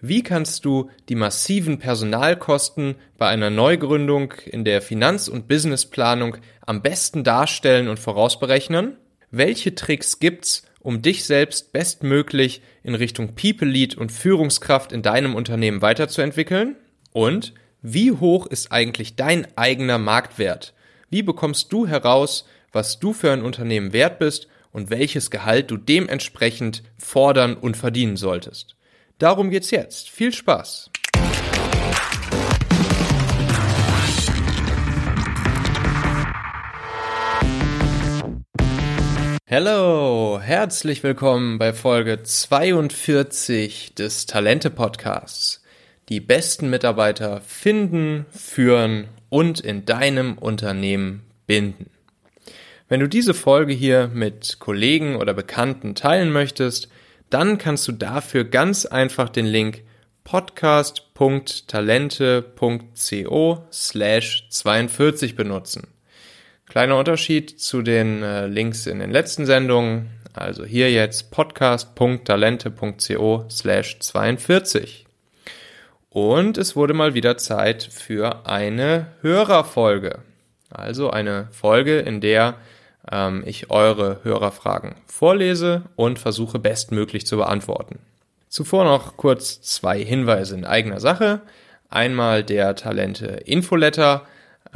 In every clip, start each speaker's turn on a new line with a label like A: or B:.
A: Wie kannst du die massiven Personalkosten bei einer Neugründung in der Finanz- und Businessplanung am besten darstellen und vorausberechnen? Welche Tricks gibt's, um dich selbst bestmöglich in Richtung People Lead und Führungskraft in deinem Unternehmen weiterzuentwickeln? Und wie hoch ist eigentlich dein eigener Marktwert? Wie bekommst du heraus, was du für ein Unternehmen wert bist und welches Gehalt du dementsprechend fordern und verdienen solltest? Darum geht's jetzt. Viel Spaß! Hallo, herzlich willkommen bei Folge 42 des Talente Podcasts. Die besten Mitarbeiter finden, führen und in deinem Unternehmen binden. Wenn du diese Folge hier mit Kollegen oder Bekannten teilen möchtest, dann kannst du dafür ganz einfach den Link podcast.talente.co slash 42 benutzen. Kleiner Unterschied zu den äh, Links in den letzten Sendungen. Also hier jetzt podcast.talente.co slash 42. Und es wurde mal wieder Zeit für eine Hörerfolge. Also eine Folge, in der ähm, ich eure Hörerfragen vorlese und versuche bestmöglich zu beantworten. Zuvor noch kurz zwei Hinweise in eigener Sache. Einmal der Talente Infoletter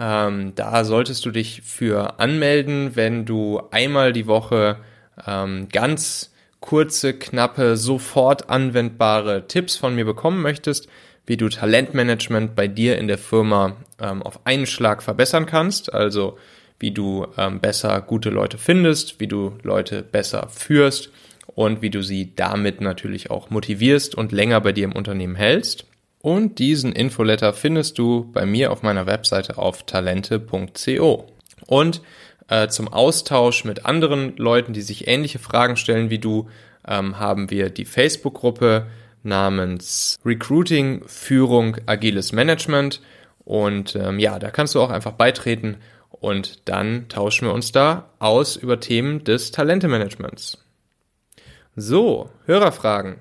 A: ähm, da solltest du dich für anmelden, wenn du einmal die Woche ähm, ganz kurze, knappe, sofort anwendbare Tipps von mir bekommen möchtest, wie du Talentmanagement bei dir in der Firma ähm, auf einen Schlag verbessern kannst. Also wie du ähm, besser gute Leute findest, wie du Leute besser führst und wie du sie damit natürlich auch motivierst und länger bei dir im Unternehmen hältst. Und diesen Infoletter findest du bei mir auf meiner Webseite auf talente.co. Und äh, zum Austausch mit anderen Leuten, die sich ähnliche Fragen stellen wie du, ähm, haben wir die Facebook-Gruppe namens Recruiting, Führung, agiles Management. Und ähm, ja, da kannst du auch einfach beitreten und dann tauschen wir uns da aus über Themen des Talentemanagements. So, Hörerfragen.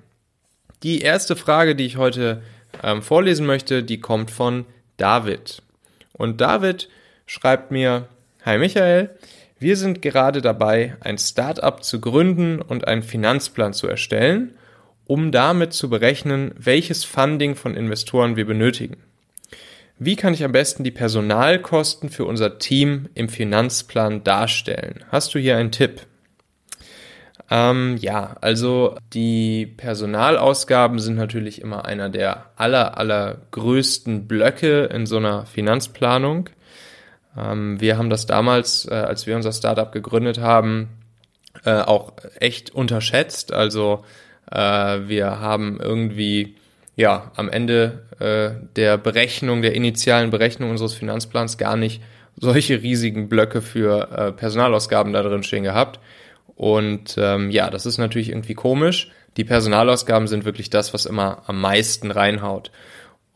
A: Die erste Frage, die ich heute ähm, vorlesen möchte, die kommt von David. Und David schreibt mir, Hi Michael, wir sind gerade dabei, ein Startup zu gründen und einen Finanzplan zu erstellen, um damit zu berechnen, welches Funding von Investoren wir benötigen. Wie kann ich am besten die Personalkosten für unser Team im Finanzplan darstellen? Hast du hier einen Tipp? Ähm, ja, also die Personalausgaben sind natürlich immer einer der aller, aller größten Blöcke in so einer Finanzplanung. Ähm, wir haben das damals, äh, als wir unser Startup gegründet haben, äh, auch echt unterschätzt. Also äh, wir haben irgendwie ja am Ende äh, der Berechnung, der initialen Berechnung unseres Finanzplans gar nicht solche riesigen Blöcke für äh, Personalausgaben da drin stehen gehabt. Und ähm, ja, das ist natürlich irgendwie komisch. Die Personalausgaben sind wirklich das, was immer am meisten reinhaut.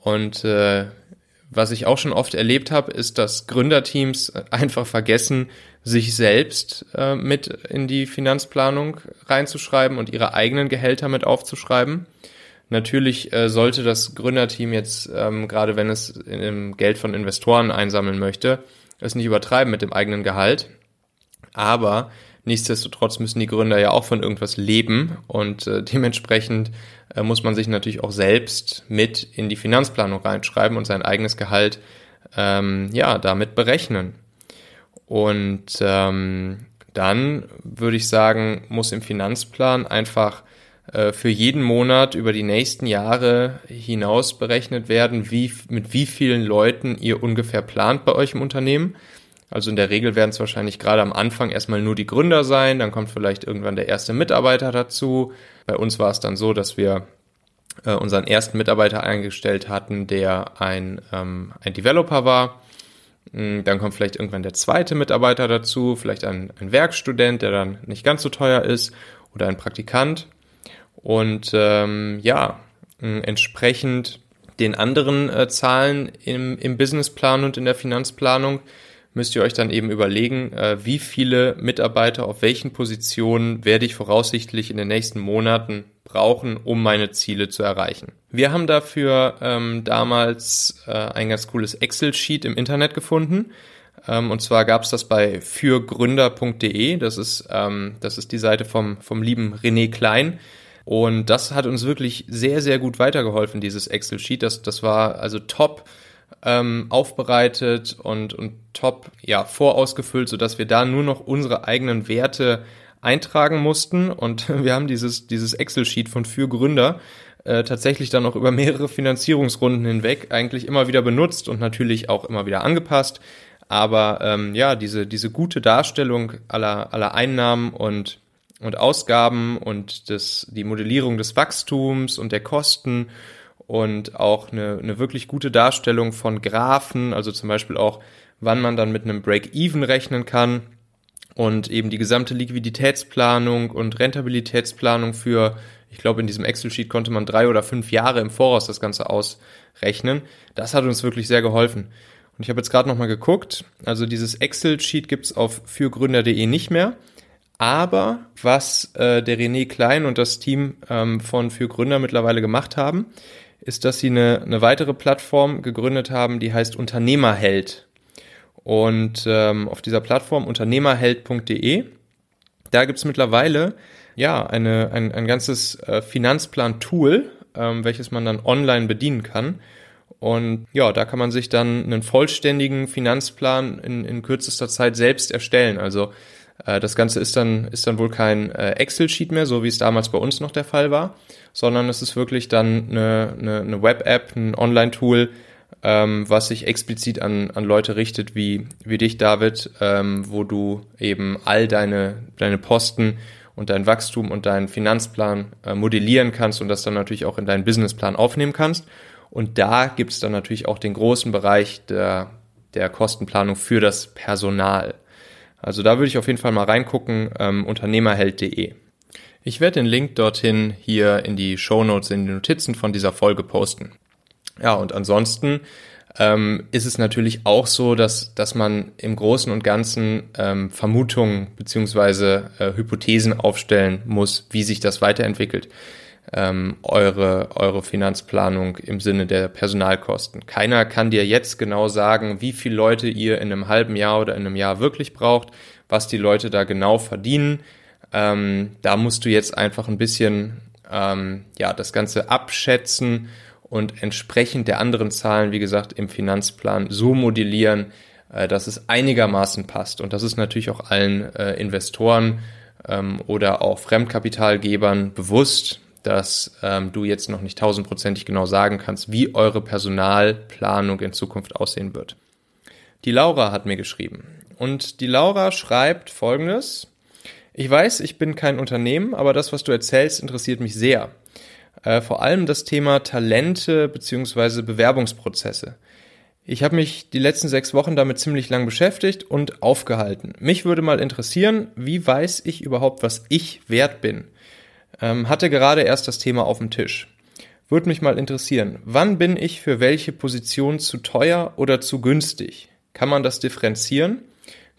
A: Und äh, was ich auch schon oft erlebt habe, ist, dass Gründerteams einfach vergessen, sich selbst äh, mit in die Finanzplanung reinzuschreiben und ihre eigenen Gehälter mit aufzuschreiben. Natürlich äh, sollte das Gründerteam jetzt, ähm, gerade wenn es in, Geld von Investoren einsammeln möchte, es nicht übertreiben mit dem eigenen Gehalt. Aber Nichtsdestotrotz müssen die Gründer ja auch von irgendwas leben und äh, dementsprechend äh, muss man sich natürlich auch selbst mit in die Finanzplanung reinschreiben und sein eigenes Gehalt ähm, ja damit berechnen. Und ähm, dann würde ich sagen, muss im Finanzplan einfach für jeden Monat über die nächsten Jahre hinaus berechnet werden, wie, mit wie vielen Leuten ihr ungefähr plant bei euch im Unternehmen. Also in der Regel werden es wahrscheinlich gerade am Anfang erstmal nur die Gründer sein, dann kommt vielleicht irgendwann der erste Mitarbeiter dazu. Bei uns war es dann so, dass wir äh, unseren ersten Mitarbeiter eingestellt hatten, der ein, ähm, ein Developer war. Hm, dann kommt vielleicht irgendwann der zweite Mitarbeiter dazu, vielleicht ein, ein Werkstudent, der dann nicht ganz so teuer ist, oder ein Praktikant. Und ähm, ja, entsprechend den anderen äh, Zahlen im, im Businessplan und in der Finanzplanung müsst ihr euch dann eben überlegen, äh, wie viele Mitarbeiter auf welchen Positionen werde ich voraussichtlich in den nächsten Monaten brauchen, um meine Ziele zu erreichen. Wir haben dafür ähm, damals äh, ein ganz cooles Excel-Sheet im Internet gefunden. Ähm, und zwar gab es das bei fürgründer.de. Das ist ähm, das ist die Seite vom vom lieben René Klein. Und das hat uns wirklich sehr sehr gut weitergeholfen. Dieses Excel-Sheet. Das das war also top ähm, aufbereitet und und top ja vorausgefüllt, so dass wir da nur noch unsere eigenen Werte eintragen mussten. Und wir haben dieses dieses Excel-Sheet von Fürgründer äh, tatsächlich dann auch über mehrere Finanzierungsrunden hinweg eigentlich immer wieder benutzt und natürlich auch immer wieder angepasst. Aber ähm, ja, diese, diese gute Darstellung aller, aller Einnahmen und, und Ausgaben und das, die Modellierung des Wachstums und der Kosten und auch eine, eine wirklich gute Darstellung von Graphen, also zum Beispiel auch, wann man dann mit einem Break-Even rechnen kann und eben die gesamte Liquiditätsplanung und Rentabilitätsplanung für ich glaube, in diesem Excel-Sheet konnte man drei oder fünf Jahre im Voraus das Ganze ausrechnen. Das hat uns wirklich sehr geholfen. Und ich habe jetzt gerade nochmal geguckt. Also dieses Excel-Sheet gibt's auf fürgründer.de nicht mehr. Aber was äh, der René Klein und das Team ähm, von Für Gründer mittlerweile gemacht haben, ist, dass sie eine, eine weitere Plattform gegründet haben, die heißt Unternehmerheld. Und ähm, auf dieser Plattform unternehmerheld.de, da gibt's mittlerweile ja, eine, ein, ein ganzes äh, Finanzplan-Tool, ähm, welches man dann online bedienen kann. Und ja, da kann man sich dann einen vollständigen Finanzplan in, in kürzester Zeit selbst erstellen. Also das Ganze ist dann, ist dann wohl kein äh, Excel-Sheet mehr, so wie es damals bei uns noch der Fall war, sondern es ist wirklich dann eine, eine, eine Web-App, ein Online-Tool, ähm, was sich explizit an, an Leute richtet, wie, wie dich, David, ähm, wo du eben all deine, deine Posten und dein Wachstum und deinen Finanzplan äh, modellieren kannst und das dann natürlich auch in deinen Businessplan aufnehmen kannst. Und da gibt es dann natürlich auch den großen Bereich der, der Kostenplanung für das Personal. Also da würde ich auf jeden Fall mal reingucken, ähm, unternehmerheld.de. Ich werde den Link dorthin hier in die Show Notes, in die Notizen von dieser Folge posten. Ja, und ansonsten ähm, ist es natürlich auch so, dass, dass man im Großen und Ganzen ähm, Vermutungen beziehungsweise äh, Hypothesen aufstellen muss, wie sich das weiterentwickelt, ähm, eure, eure Finanzplanung im Sinne der Personalkosten. Keiner kann dir jetzt genau sagen, wie viele Leute ihr in einem halben Jahr oder in einem Jahr wirklich braucht, was die Leute da genau verdienen. Ähm, da musst du jetzt einfach ein bisschen ähm, ja, das Ganze abschätzen und entsprechend der anderen Zahlen, wie gesagt, im Finanzplan so modellieren, äh, dass es einigermaßen passt. Und das ist natürlich auch allen äh, Investoren ähm, oder auch Fremdkapitalgebern bewusst, dass ähm, du jetzt noch nicht tausendprozentig genau sagen kannst, wie eure Personalplanung in Zukunft aussehen wird. Die Laura hat mir geschrieben. Und die Laura schreibt folgendes. Ich weiß, ich bin kein Unternehmen, aber das, was du erzählst, interessiert mich sehr äh, vor allem das Thema Talente beziehungsweise Bewerbungsprozesse. Ich habe mich die letzten sechs Wochen damit ziemlich lang beschäftigt und aufgehalten. Mich würde mal interessieren, wie weiß ich überhaupt, was ich wert bin? Ähm, hatte gerade erst das Thema auf dem Tisch. Würde mich mal interessieren, wann bin ich für welche Position zu teuer oder zu günstig? Kann man das differenzieren?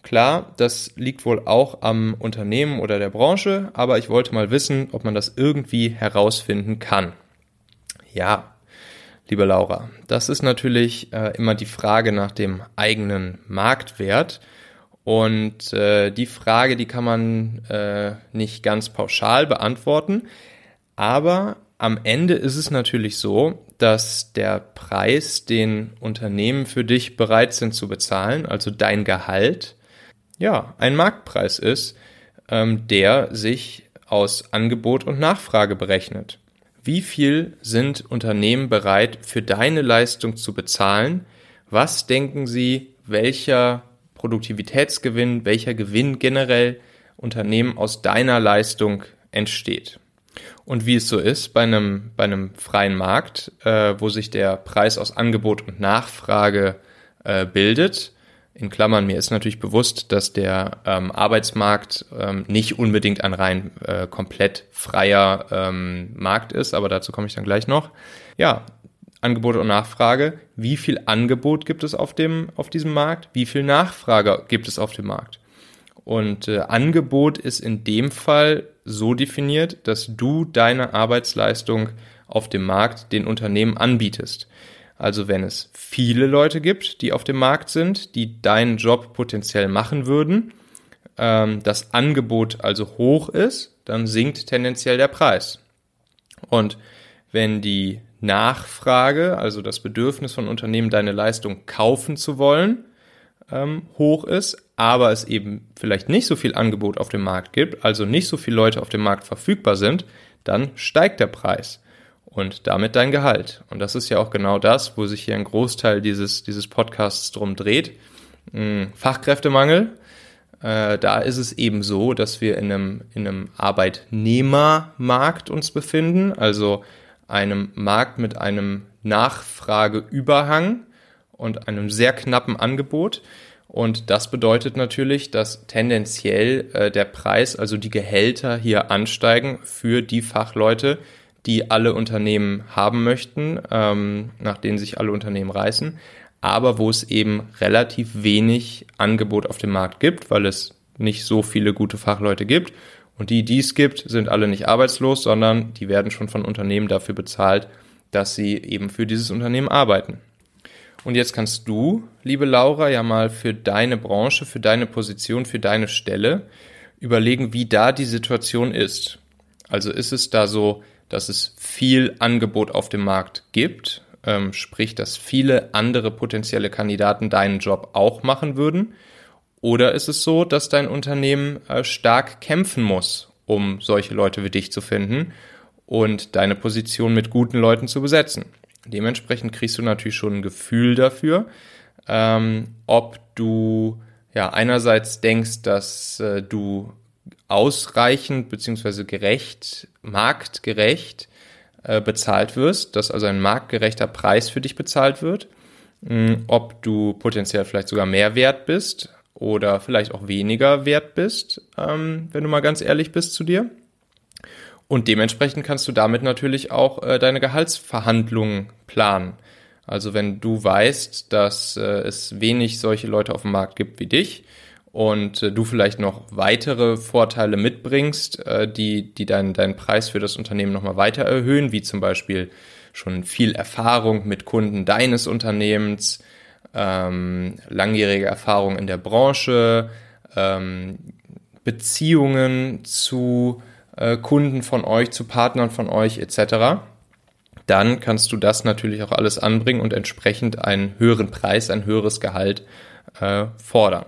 A: Klar, das liegt wohl auch am Unternehmen oder der Branche, aber ich wollte mal wissen, ob man das irgendwie herausfinden kann. Ja, liebe Laura, das ist natürlich äh, immer die Frage nach dem eigenen Marktwert. Und äh, die Frage, die kann man äh, nicht ganz pauschal beantworten. Aber am Ende ist es natürlich so, dass der Preis, den Unternehmen für dich bereit sind zu bezahlen, also dein Gehalt, ja, ein Marktpreis ist, ähm, der sich aus Angebot und Nachfrage berechnet. Wie viel sind Unternehmen bereit für deine Leistung zu bezahlen? Was denken sie, welcher Produktivitätsgewinn, welcher Gewinn generell Unternehmen aus deiner Leistung entsteht? Und wie es so ist bei einem, bei einem freien Markt, äh, wo sich der Preis aus Angebot und Nachfrage äh, bildet, in Klammern, mir ist natürlich bewusst, dass der ähm, Arbeitsmarkt ähm, nicht unbedingt ein rein äh, komplett freier ähm, Markt ist, aber dazu komme ich dann gleich noch. Ja, Angebot und Nachfrage. Wie viel Angebot gibt es auf dem auf diesem Markt? Wie viel Nachfrage gibt es auf dem Markt? Und äh, Angebot ist in dem Fall so definiert, dass du deine Arbeitsleistung auf dem Markt den Unternehmen anbietest. Also wenn es viele Leute gibt, die auf dem Markt sind, die deinen Job potenziell machen würden, ähm, das Angebot also hoch ist, dann sinkt tendenziell der Preis. Und wenn die Nachfrage, also das Bedürfnis von Unternehmen, deine Leistung kaufen zu wollen, ähm, hoch ist, aber es eben vielleicht nicht so viel Angebot auf dem Markt gibt, also nicht so viele Leute auf dem Markt verfügbar sind, dann steigt der Preis und damit dein Gehalt. Und das ist ja auch genau das, wo sich hier ein Großteil dieses, dieses Podcasts drum dreht. Hm, Fachkräftemangel. Äh, da ist es eben so, dass wir in einem, in einem Arbeitnehmermarkt uns befinden, also einem Markt mit einem Nachfrageüberhang und einem sehr knappen Angebot. Und das bedeutet natürlich, dass tendenziell äh, der Preis, also die Gehälter hier ansteigen für die Fachleute, die alle Unternehmen haben möchten, ähm, nach denen sich alle Unternehmen reißen, aber wo es eben relativ wenig Angebot auf dem Markt gibt, weil es nicht so viele gute Fachleute gibt. Und die, die es gibt, sind alle nicht arbeitslos, sondern die werden schon von Unternehmen dafür bezahlt, dass sie eben für dieses Unternehmen arbeiten. Und jetzt kannst du, liebe Laura, ja mal für deine Branche, für deine Position, für deine Stelle überlegen, wie da die Situation ist. Also ist es da so, dass es viel Angebot auf dem Markt gibt, ähm, sprich, dass viele andere potenzielle Kandidaten deinen Job auch machen würden? Oder ist es so, dass dein Unternehmen äh, stark kämpfen muss, um solche Leute wie dich zu finden und deine Position mit guten Leuten zu besetzen? Dementsprechend kriegst du natürlich schon ein Gefühl dafür, ähm, ob du ja einerseits denkst, dass äh, du ausreichend beziehungsweise gerecht, marktgerecht äh, bezahlt wirst, dass also ein marktgerechter Preis für dich bezahlt wird, mh, hm, ob du potenziell vielleicht sogar mehr wert bist oder vielleicht auch weniger wert bist, ähm, wenn du mal ganz ehrlich bist zu dir. Und dementsprechend kannst du damit natürlich auch äh, deine Gehaltsverhandlungen planen. Also wenn du weißt, dass äh, es wenig solche Leute auf dem Markt gibt wie dich und äh, du vielleicht noch weitere Vorteile mitbringst, äh, die, die deinen deinen Preis für das Unternehmen nochmal weiter erhöhen, wie zum Beispiel schon viel Erfahrung mit Kunden deines Unternehmens, ähm, langjährige Erfahrung in der Branche, ähm, Beziehungen zu äh, Kunden von euch, zu Partnern von euch etc., dann kannst du das natürlich auch alles anbringen und entsprechend einen höheren Preis, ein höheres Gehalt äh, fordern.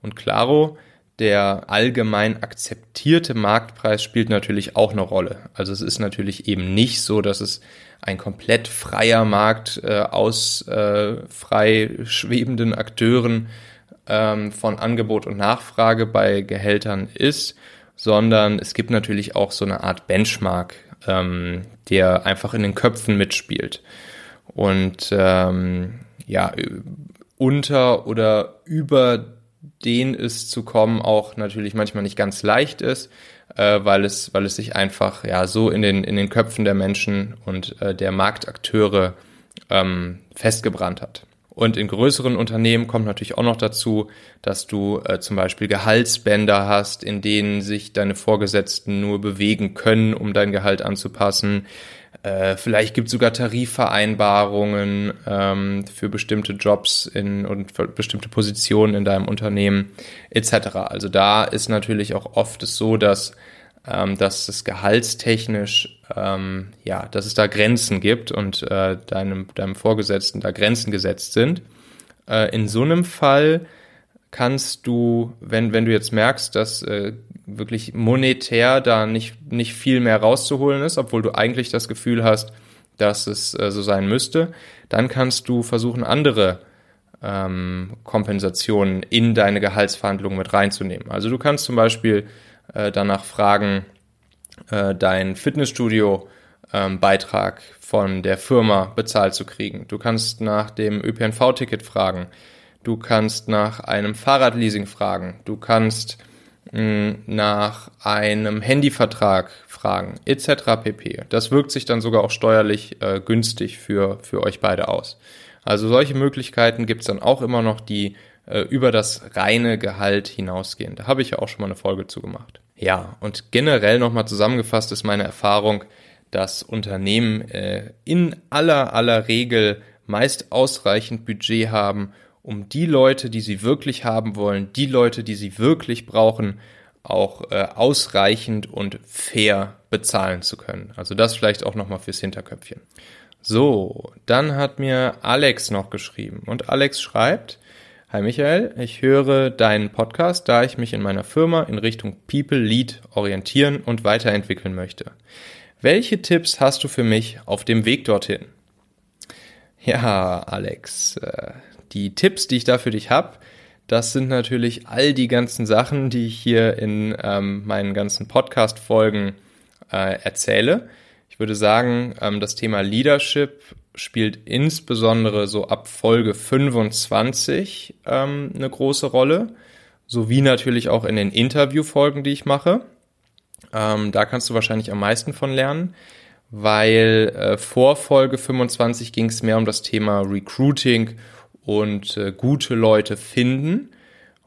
A: Und Claro, der allgemein akzeptierte Marktpreis spielt natürlich auch eine Rolle. Also es ist natürlich eben nicht so, dass es ein komplett freier Markt äh, aus äh, frei schwebenden Akteuren ähm, von Angebot und Nachfrage bei Gehältern ist, sondern es gibt natürlich auch so eine Art Benchmark, ähm, der einfach in den Köpfen mitspielt. Und ähm, ja, unter oder über den es zu kommen auch natürlich manchmal nicht ganz leicht ist, äh, weil es, weil es sich einfach ja so in den, in den Köpfen der Menschen und äh, der Marktakteure ähm, festgebrannt hat. Und in größeren Unternehmen kommt natürlich auch noch dazu, dass du äh, zum Beispiel Gehaltsbänder hast, in denen sich deine Vorgesetzten nur bewegen können, um dein Gehalt anzupassen. Äh, vielleicht gibt es sogar Tarifvereinbarungen ähm, für bestimmte Jobs in, und für bestimmte Positionen in deinem Unternehmen etc. Also da ist natürlich auch oft es so, dass ähm, dass es gehaltstechnisch, ähm, ja, dass es da Grenzen gibt und äh, deinem, deinem Vorgesetzten da Grenzen gesetzt sind. Äh, in so einem Fall kannst du, wenn, wenn du jetzt merkst, dass äh, wirklich monetär da nicht, nicht viel mehr rauszuholen ist, obwohl du eigentlich das Gefühl hast, dass es äh, so sein müsste, dann kannst du versuchen, andere ähm, Kompensationen in deine Gehaltsverhandlungen mit reinzunehmen. Also du kannst zum Beispiel äh, danach fragen, äh, dein Fitnessstudio-Beitrag ähm, von der Firma bezahlt zu kriegen. Du kannst nach dem ÖPNV-Ticket fragen. Du kannst nach einem Fahrradleasing fragen. Du kannst nach einem Handyvertrag fragen, etc. pp. Das wirkt sich dann sogar auch steuerlich äh, günstig für, für euch beide aus. Also solche Möglichkeiten gibt es dann auch immer noch, die äh, über das reine Gehalt hinausgehen. Da habe ich ja auch schon mal eine Folge zu gemacht. Ja, und generell nochmal zusammengefasst ist meine Erfahrung, dass Unternehmen äh, in aller aller Regel meist ausreichend Budget haben, um die Leute, die sie wirklich haben wollen, die Leute, die sie wirklich brauchen, auch äh, ausreichend und fair bezahlen zu können. Also das vielleicht auch nochmal fürs Hinterköpfchen. So, dann hat mir Alex noch geschrieben und Alex schreibt, Hi Michael, ich höre deinen Podcast, da ich mich in meiner Firma in Richtung People Lead orientieren und weiterentwickeln möchte. Welche Tipps hast du für mich auf dem Weg dorthin? Ja, Alex, äh, die Tipps, die ich da für dich habe, das sind natürlich all die ganzen Sachen, die ich hier in ähm, meinen ganzen Podcast-Folgen äh, erzähle. Ich würde sagen, ähm, das Thema Leadership spielt insbesondere so ab Folge 25 ähm, eine große Rolle, sowie natürlich auch in den Interviewfolgen, die ich mache. Ähm, da kannst du wahrscheinlich am meisten von lernen, weil äh, vor Folge 25 ging es mehr um das Thema Recruiting und äh, gute Leute finden.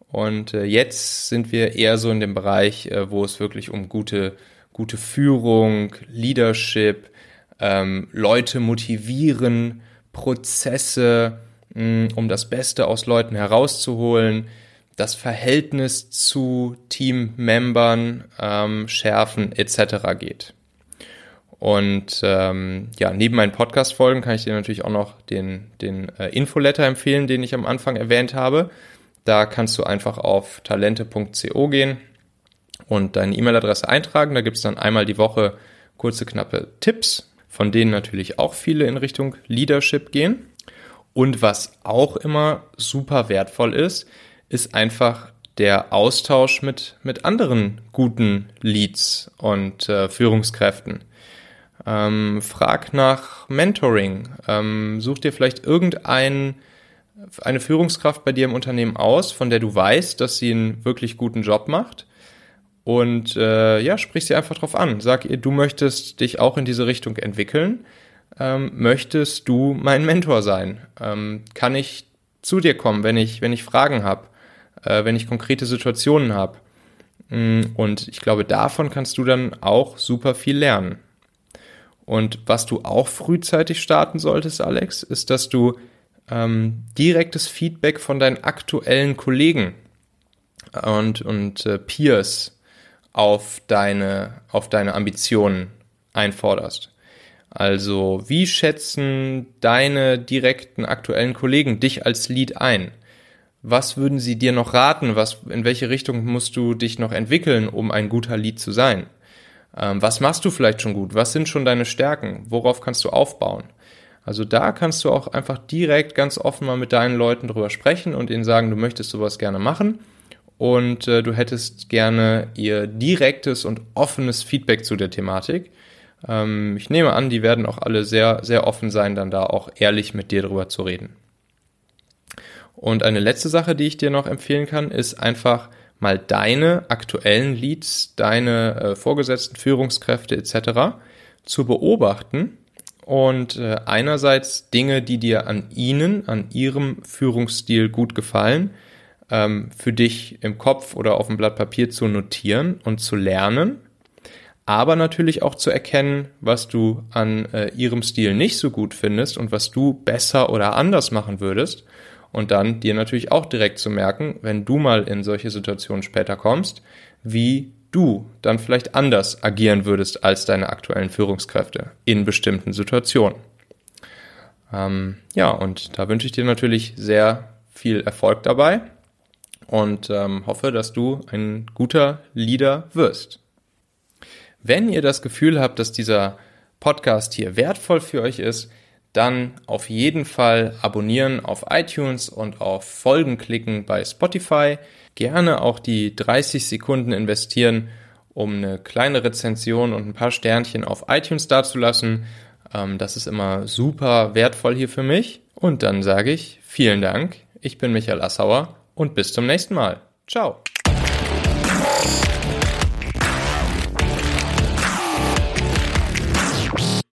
A: Und äh, jetzt sind wir eher so in dem Bereich, äh, wo es wirklich um gute, gute Führung, Leadership, ähm, Leute motivieren, Prozesse, mh, um das Beste aus Leuten herauszuholen, das Verhältnis zu Teammembern ähm, schärfen etc. geht. Und ähm, ja, neben meinen Podcast-Folgen kann ich dir natürlich auch noch den, den äh, Infoletter empfehlen, den ich am Anfang erwähnt habe. Da kannst du einfach auf talente.co gehen und deine E-Mail-Adresse eintragen. Da gibt's dann einmal die Woche kurze, knappe Tipps, von denen natürlich auch viele in Richtung Leadership gehen. Und was auch immer super wertvoll ist, ist einfach der Austausch mit, mit anderen guten Leads und äh, Führungskräften. Ähm, frag nach Mentoring. Ähm, such dir vielleicht irgendein eine Führungskraft bei dir im Unternehmen aus, von der du weißt, dass sie einen wirklich guten Job macht. Und äh, ja, sprich sie einfach drauf an. Sag ihr, du möchtest dich auch in diese Richtung entwickeln. Ähm, möchtest du mein Mentor sein? Ähm, kann ich zu dir kommen, wenn ich, wenn ich Fragen habe, äh, wenn ich konkrete Situationen habe? Mm, und ich glaube, davon kannst du dann auch super viel lernen. Und was du auch frühzeitig starten solltest, Alex, ist, dass du ähm, direktes Feedback von deinen aktuellen Kollegen und, und äh, Peers auf deine, auf deine Ambitionen einforderst. Also, wie schätzen deine direkten aktuellen Kollegen dich als Lead ein? Was würden sie dir noch raten? Was, in welche Richtung musst du dich noch entwickeln, um ein guter Lead zu sein? Ähm, was machst du vielleicht schon gut? Was sind schon deine Stärken? Worauf kannst du aufbauen? Also da kannst du auch einfach direkt ganz offen mal mit deinen Leuten drüber sprechen und ihnen sagen, du möchtest sowas gerne machen und äh, du hättest gerne ihr direktes und offenes Feedback zu der Thematik. Ähm, ich nehme an, die werden auch alle sehr, sehr offen sein, dann da auch ehrlich mit dir drüber zu reden. Und eine letzte Sache, die ich dir noch empfehlen kann, ist einfach mal deine aktuellen Leads, deine äh, vorgesetzten Führungskräfte etc. zu beobachten und äh, einerseits Dinge, die dir an ihnen, an ihrem Führungsstil gut gefallen, ähm, für dich im Kopf oder auf dem Blatt Papier zu notieren und zu lernen, aber natürlich auch zu erkennen, was du an äh, ihrem Stil nicht so gut findest und was du besser oder anders machen würdest und dann dir natürlich auch direkt zu merken, wenn du mal in solche Situationen später kommst, wie du dann vielleicht anders agieren würdest als deine aktuellen Führungskräfte in bestimmten Situationen. Ähm, ja, und da wünsche ich dir natürlich sehr viel Erfolg dabei und ähm, hoffe, dass du ein guter Leader wirst. Wenn ihr das Gefühl habt, dass dieser Podcast hier wertvoll für euch ist, dann auf jeden Fall abonnieren auf iTunes und auf Folgen klicken bei Spotify. Gerne auch die 30 Sekunden investieren, um eine kleine Rezension und ein paar Sternchen auf iTunes dazulassen. Ähm, das ist immer super wertvoll hier für mich. Und dann sage ich vielen Dank. Ich bin Michael Assauer und bis zum nächsten Mal. Ciao.